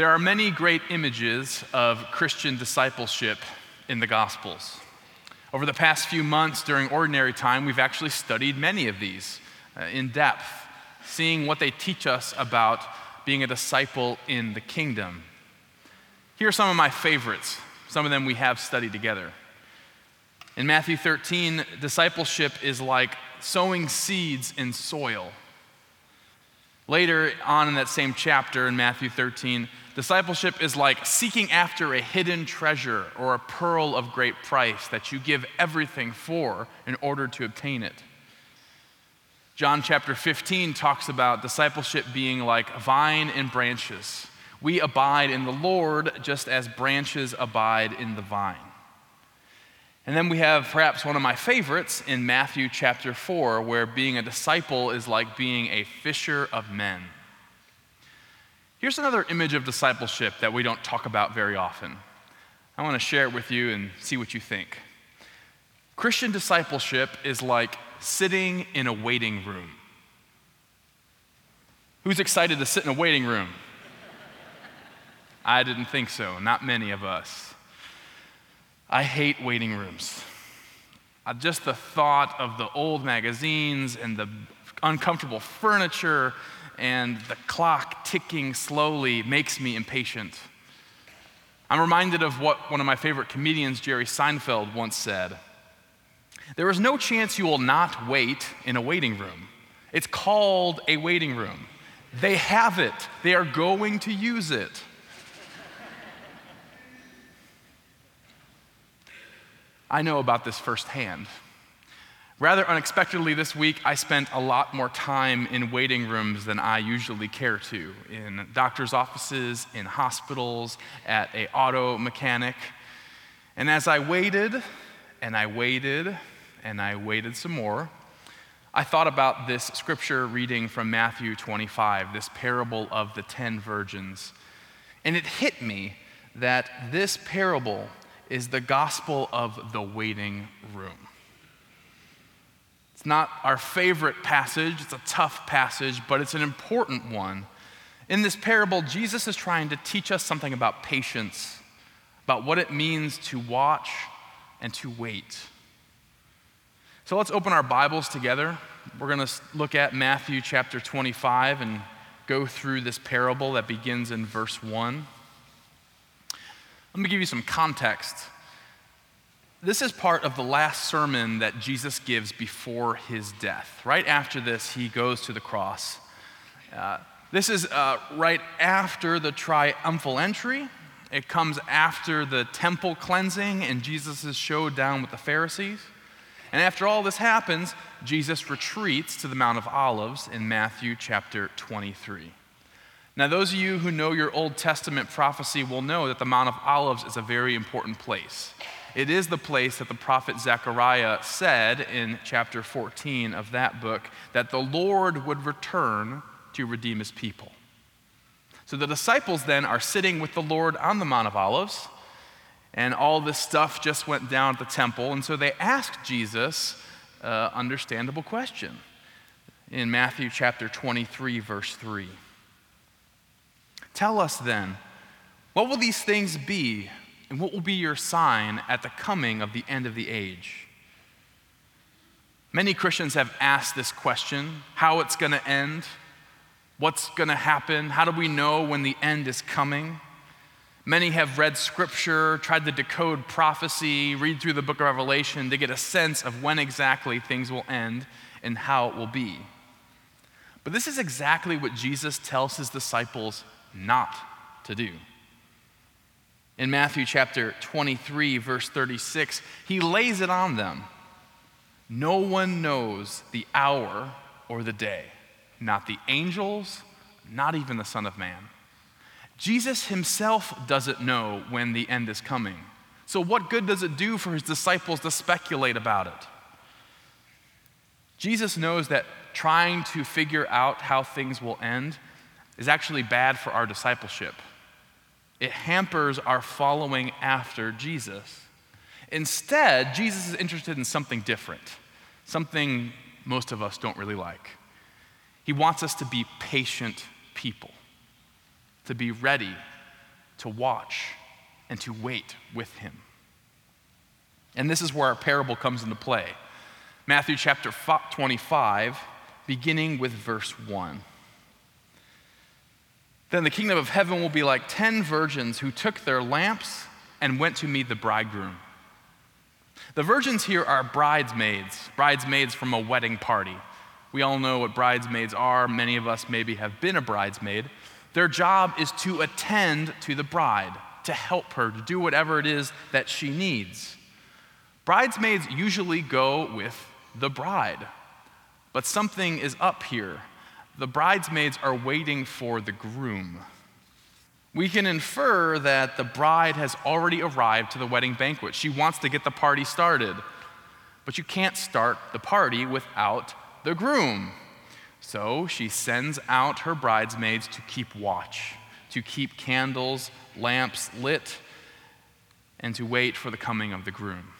There are many great images of Christian discipleship in the Gospels. Over the past few months during ordinary time, we've actually studied many of these uh, in depth, seeing what they teach us about being a disciple in the kingdom. Here are some of my favorites. Some of them we have studied together. In Matthew 13, discipleship is like sowing seeds in soil. Later on in that same chapter in Matthew 13, discipleship is like seeking after a hidden treasure or a pearl of great price that you give everything for in order to obtain it. John chapter 15 talks about discipleship being like vine and branches. We abide in the Lord just as branches abide in the vine. And then we have perhaps one of my favorites in Matthew chapter 4, where being a disciple is like being a fisher of men. Here's another image of discipleship that we don't talk about very often. I want to share it with you and see what you think. Christian discipleship is like sitting in a waiting room. Who's excited to sit in a waiting room? I didn't think so, not many of us. I hate waiting rooms. Just the thought of the old magazines and the uncomfortable furniture and the clock ticking slowly makes me impatient. I'm reminded of what one of my favorite comedians, Jerry Seinfeld, once said There is no chance you will not wait in a waiting room. It's called a waiting room. They have it, they are going to use it. I know about this firsthand. Rather unexpectedly, this week, I spent a lot more time in waiting rooms than I usually care to in doctor's offices, in hospitals, at a auto mechanic. And as I waited, and I waited, and I waited some more, I thought about this scripture reading from Matthew 25, this parable of the ten virgins. And it hit me that this parable is the gospel of the waiting room. It's not our favorite passage, it's a tough passage, but it's an important one. In this parable, Jesus is trying to teach us something about patience, about what it means to watch and to wait. So let's open our Bibles together. We're going to look at Matthew chapter 25 and go through this parable that begins in verse 1. Let me give you some context. This is part of the last sermon that Jesus gives before his death. Right after this, he goes to the cross. Uh, this is uh, right after the triumphal entry. It comes after the temple cleansing and Jesus' showdown with the Pharisees. And after all this happens, Jesus retreats to the Mount of Olives in Matthew chapter 23. Now, those of you who know your Old Testament prophecy will know that the Mount of Olives is a very important place. It is the place that the prophet Zechariah said in chapter 14 of that book that the Lord would return to redeem his people. So the disciples then are sitting with the Lord on the Mount of Olives, and all this stuff just went down at the temple. And so they asked Jesus an understandable question in Matthew chapter 23, verse 3. Tell us then, what will these things be, and what will be your sign at the coming of the end of the age? Many Christians have asked this question how it's going to end, what's going to happen, how do we know when the end is coming? Many have read scripture, tried to decode prophecy, read through the book of Revelation to get a sense of when exactly things will end and how it will be. But this is exactly what Jesus tells his disciples not to do. In Matthew chapter 23, verse 36, he lays it on them. No one knows the hour or the day, not the angels, not even the Son of Man. Jesus himself doesn't know when the end is coming. So, what good does it do for his disciples to speculate about it? Jesus knows that trying to figure out how things will end is actually bad for our discipleship. It hampers our following after Jesus. Instead, Jesus is interested in something different, something most of us don't really like. He wants us to be patient people, to be ready to watch and to wait with him. And this is where our parable comes into play. Matthew chapter 25, beginning with verse 1. Then the kingdom of heaven will be like ten virgins who took their lamps and went to meet the bridegroom. The virgins here are bridesmaids, bridesmaids from a wedding party. We all know what bridesmaids are. Many of us maybe have been a bridesmaid. Their job is to attend to the bride, to help her, to do whatever it is that she needs. Bridesmaids usually go with the bride, but something is up here. The bridesmaids are waiting for the groom. We can infer that the bride has already arrived to the wedding banquet. She wants to get the party started. But you can't start the party without the groom. So she sends out her bridesmaids to keep watch, to keep candles, lamps lit, and to wait for the coming of the groom.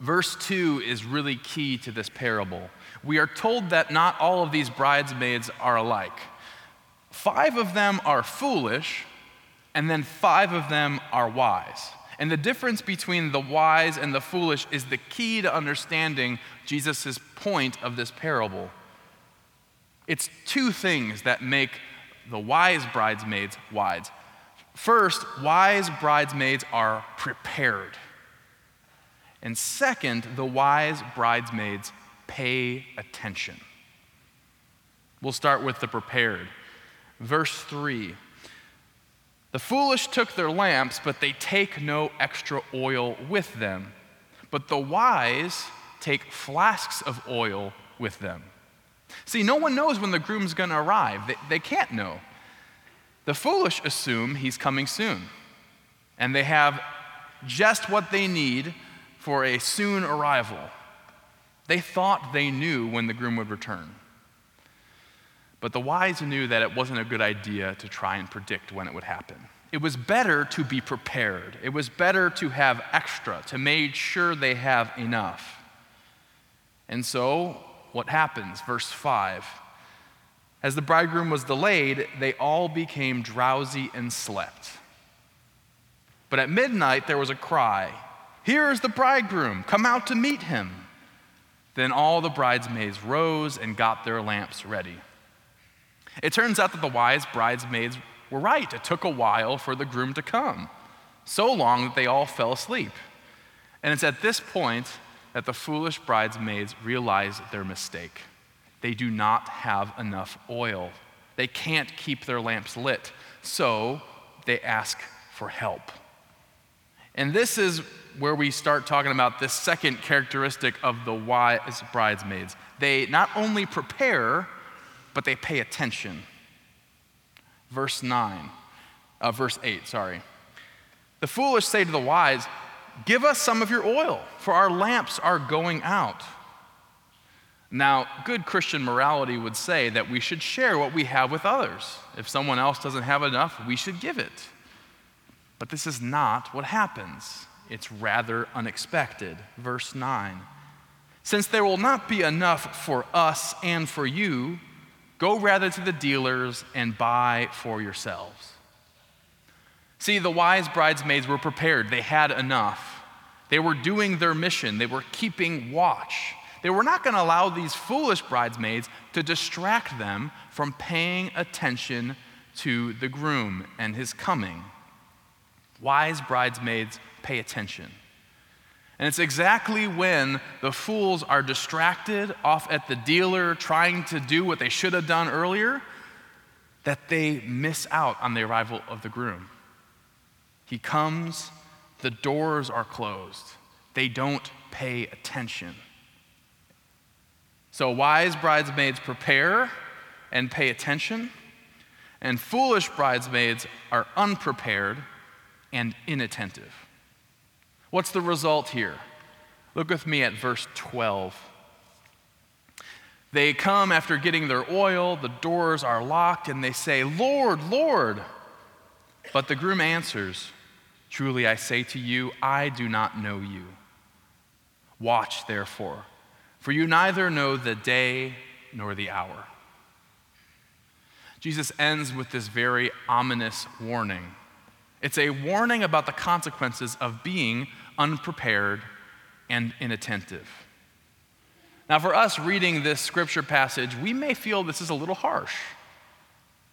Verse 2 is really key to this parable. We are told that not all of these bridesmaids are alike. Five of them are foolish, and then five of them are wise. And the difference between the wise and the foolish is the key to understanding Jesus' point of this parable. It's two things that make the wise bridesmaids wise. First, wise bridesmaids are prepared. And second, the wise bridesmaids pay attention. We'll start with the prepared. Verse 3 The foolish took their lamps, but they take no extra oil with them. But the wise take flasks of oil with them. See, no one knows when the groom's going to arrive. They, they can't know. The foolish assume he's coming soon, and they have just what they need for a soon arrival. They thought they knew when the groom would return. But the wise knew that it wasn't a good idea to try and predict when it would happen. It was better to be prepared. It was better to have extra, to make sure they have enough. And so, what happens? Verse 5 As the bridegroom was delayed, they all became drowsy and slept. But at midnight, there was a cry Here is the bridegroom, come out to meet him. Then all the bridesmaids rose and got their lamps ready. It turns out that the wise bridesmaids were right. It took a while for the groom to come, so long that they all fell asleep. And it's at this point that the foolish bridesmaids realize their mistake. They do not have enough oil, they can't keep their lamps lit. So they ask for help. And this is where we start talking about this second characteristic of the wise bridesmaids. They not only prepare, but they pay attention. Verse 9, uh, verse 8, sorry. The foolish say to the wise, Give us some of your oil, for our lamps are going out. Now, good Christian morality would say that we should share what we have with others. If someone else doesn't have enough, we should give it. But this is not what happens. It's rather unexpected. Verse 9 Since there will not be enough for us and for you, go rather to the dealers and buy for yourselves. See, the wise bridesmaids were prepared, they had enough. They were doing their mission, they were keeping watch. They were not going to allow these foolish bridesmaids to distract them from paying attention to the groom and his coming. Wise bridesmaids pay attention. And it's exactly when the fools are distracted off at the dealer trying to do what they should have done earlier that they miss out on the arrival of the groom. He comes, the doors are closed, they don't pay attention. So, wise bridesmaids prepare and pay attention, and foolish bridesmaids are unprepared and inattentive. What's the result here? Look with me at verse 12. They come after getting their oil, the doors are locked, and they say, Lord, Lord. But the groom answers, Truly I say to you, I do not know you. Watch, therefore, for you neither know the day nor the hour. Jesus ends with this very ominous warning It's a warning about the consequences of being unprepared and inattentive. Now, for us reading this scripture passage, we may feel this is a little harsh.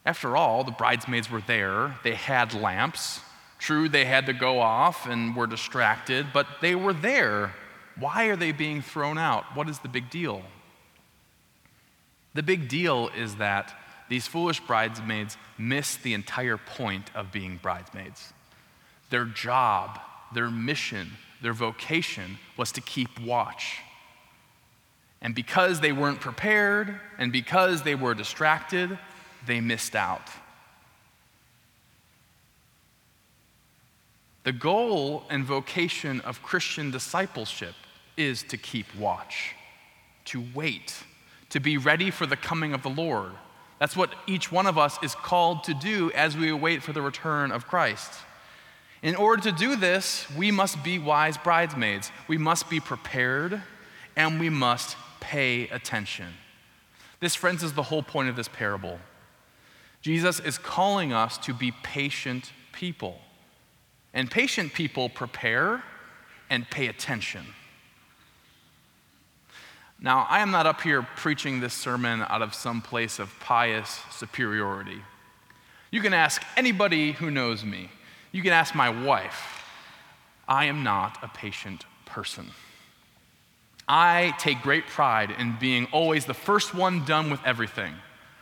After all, the bridesmaids were there, they had lamps. True, they had to go off and were distracted, but they were there. Why are they being thrown out? What is the big deal? The big deal is that these foolish bridesmaids miss the entire point of being bridesmaids. Their job, their mission, their vocation was to keep watch. And because they weren't prepared and because they were distracted, they missed out. The goal and vocation of Christian discipleship is to keep watch, to wait, to be ready for the coming of the Lord. That's what each one of us is called to do as we await for the return of Christ. In order to do this, we must be wise bridesmaids. We must be prepared and we must pay attention. This, friends, is the whole point of this parable. Jesus is calling us to be patient people. And patient people prepare and pay attention. Now, I am not up here preaching this sermon out of some place of pious superiority. You can ask anybody who knows me. You can ask my wife. I am not a patient person. I take great pride in being always the first one done with everything.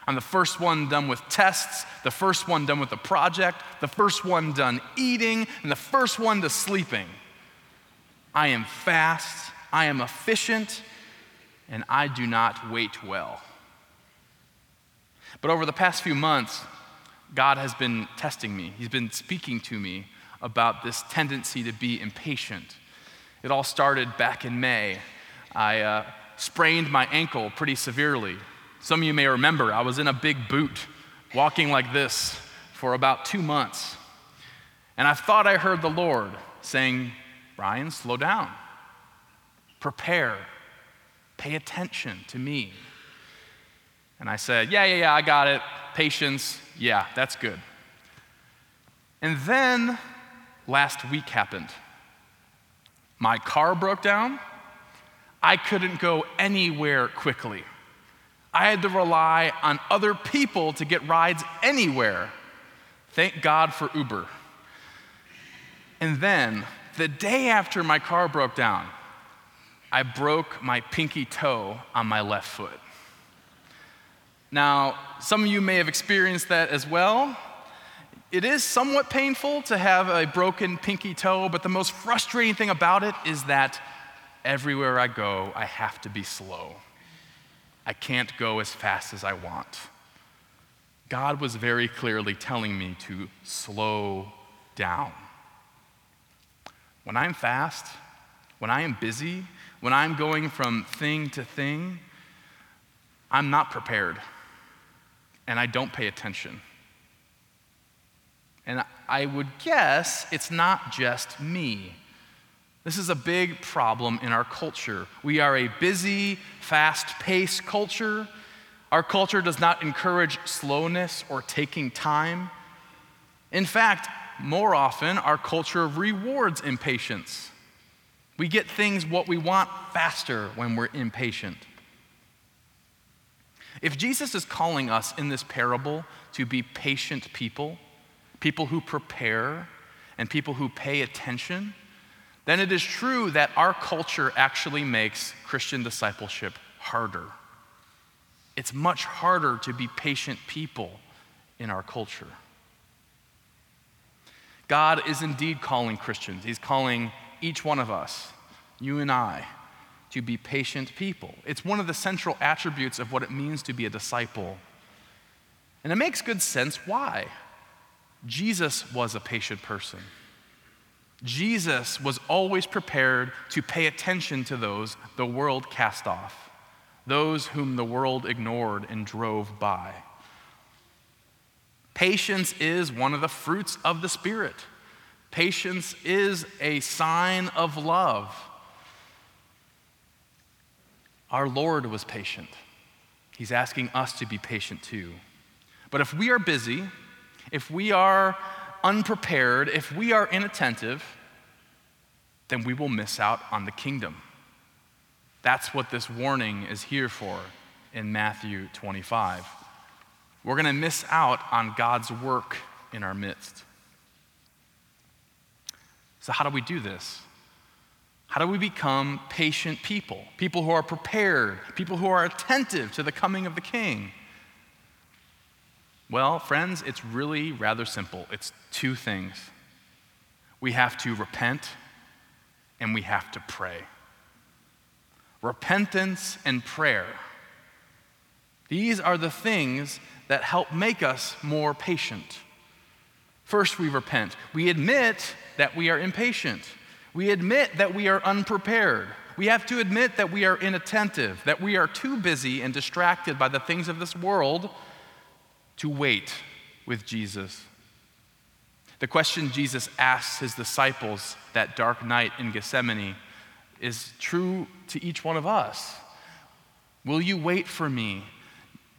I'm the first one done with tests, the first one done with the project, the first one done eating, and the first one to sleeping. I am fast, I am efficient, and I do not wait well. But over the past few months, God has been testing me. He's been speaking to me about this tendency to be impatient. It all started back in May. I uh, sprained my ankle pretty severely. Some of you may remember I was in a big boot, walking like this for about two months. And I thought I heard the Lord saying, Bryan, slow down, prepare, Pay attention to me. And I said, Yeah, yeah, yeah, I got it. Patience. Yeah, that's good. And then last week happened. My car broke down. I couldn't go anywhere quickly. I had to rely on other people to get rides anywhere. Thank God for Uber. And then, the day after my car broke down, I broke my pinky toe on my left foot. Now, some of you may have experienced that as well. It is somewhat painful to have a broken pinky toe, but the most frustrating thing about it is that everywhere I go, I have to be slow. I can't go as fast as I want. God was very clearly telling me to slow down. When I'm fast, when I am busy, when I'm going from thing to thing, I'm not prepared and I don't pay attention. And I would guess it's not just me. This is a big problem in our culture. We are a busy, fast paced culture. Our culture does not encourage slowness or taking time. In fact, more often, our culture rewards impatience. We get things what we want faster when we're impatient. If Jesus is calling us in this parable to be patient people, people who prepare, and people who pay attention, then it is true that our culture actually makes Christian discipleship harder. It's much harder to be patient people in our culture. God is indeed calling Christians, He's calling each one of us, you and I, to be patient people. It's one of the central attributes of what it means to be a disciple. And it makes good sense why. Jesus was a patient person. Jesus was always prepared to pay attention to those the world cast off, those whom the world ignored and drove by. Patience is one of the fruits of the Spirit. Patience is a sign of love. Our Lord was patient. He's asking us to be patient too. But if we are busy, if we are unprepared, if we are inattentive, then we will miss out on the kingdom. That's what this warning is here for in Matthew 25. We're going to miss out on God's work in our midst. So, how do we do this? How do we become patient people? People who are prepared, people who are attentive to the coming of the King. Well, friends, it's really rather simple. It's two things we have to repent and we have to pray. Repentance and prayer. These are the things that help make us more patient. First, we repent. We admit that we are impatient. We admit that we are unprepared. We have to admit that we are inattentive, that we are too busy and distracted by the things of this world to wait with Jesus. The question Jesus asks his disciples that dark night in Gethsemane is true to each one of us. Will you wait for me,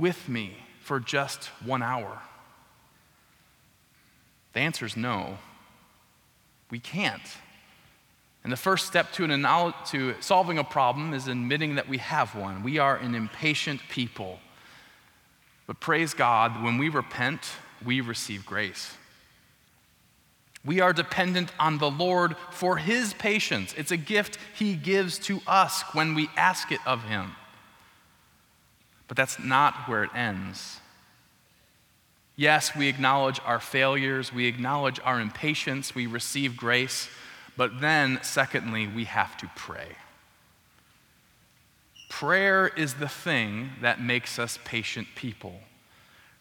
with me, for just one hour? The answer is no. We can't. And the first step to, an, to solving a problem is admitting that we have one. We are an impatient people. But praise God, when we repent, we receive grace. We are dependent on the Lord for His patience. It's a gift He gives to us when we ask it of Him. But that's not where it ends. Yes, we acknowledge our failures, we acknowledge our impatience, we receive grace, but then, secondly, we have to pray. Prayer is the thing that makes us patient people.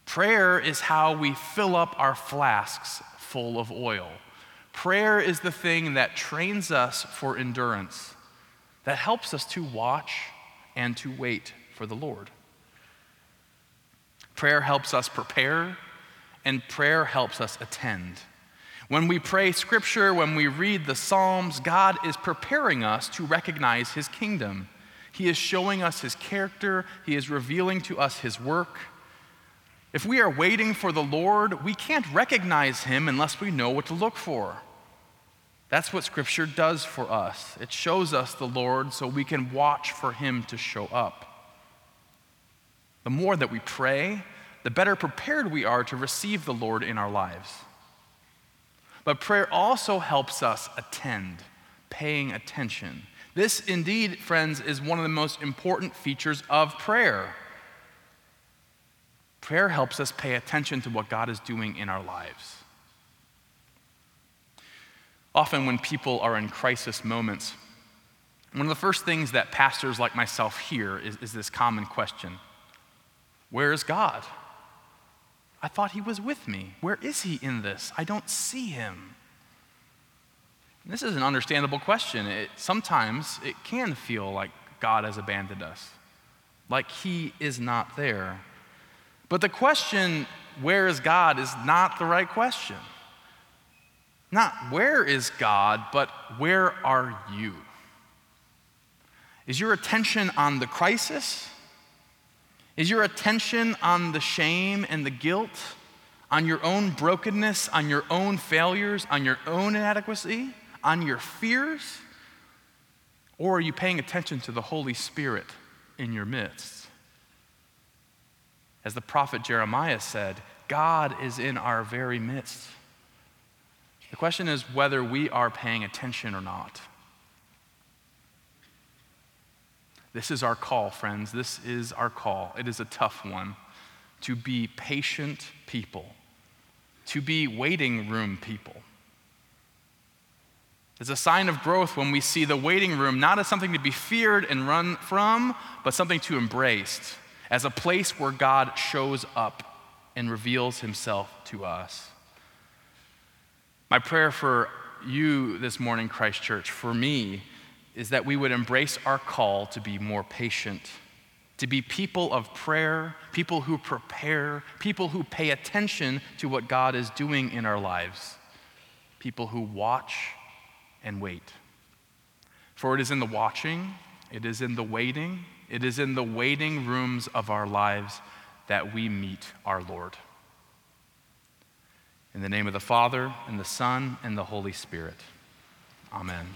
Prayer is how we fill up our flasks full of oil. Prayer is the thing that trains us for endurance, that helps us to watch and to wait for the Lord. Prayer helps us prepare, and prayer helps us attend. When we pray scripture, when we read the Psalms, God is preparing us to recognize his kingdom. He is showing us his character, he is revealing to us his work. If we are waiting for the Lord, we can't recognize him unless we know what to look for. That's what Scripture does for us. It shows us the Lord so we can watch for him to show up. The more that we pray, the better prepared we are to receive the Lord in our lives. But prayer also helps us attend, paying attention. This, indeed, friends, is one of the most important features of prayer. Prayer helps us pay attention to what God is doing in our lives. Often, when people are in crisis moments, one of the first things that pastors like myself hear is, is this common question Where is God? I thought he was with me. Where is he in this? I don't see him. And this is an understandable question. It, sometimes it can feel like God has abandoned us, like he is not there. But the question, where is God, is not the right question. Not where is God, but where are you? Is your attention on the crisis? Is your attention on the shame and the guilt, on your own brokenness, on your own failures, on your own inadequacy, on your fears? Or are you paying attention to the Holy Spirit in your midst? As the prophet Jeremiah said, God is in our very midst. The question is whether we are paying attention or not. This is our call, friends. This is our call. It is a tough one to be patient people, to be waiting room people. It's a sign of growth when we see the waiting room not as something to be feared and run from, but something to embrace, as a place where God shows up and reveals himself to us. My prayer for you this morning, Christ Church, for me, is that we would embrace our call to be more patient, to be people of prayer, people who prepare, people who pay attention to what God is doing in our lives, people who watch and wait. For it is in the watching, it is in the waiting, it is in the waiting rooms of our lives that we meet our Lord. In the name of the Father, and the Son, and the Holy Spirit. Amen.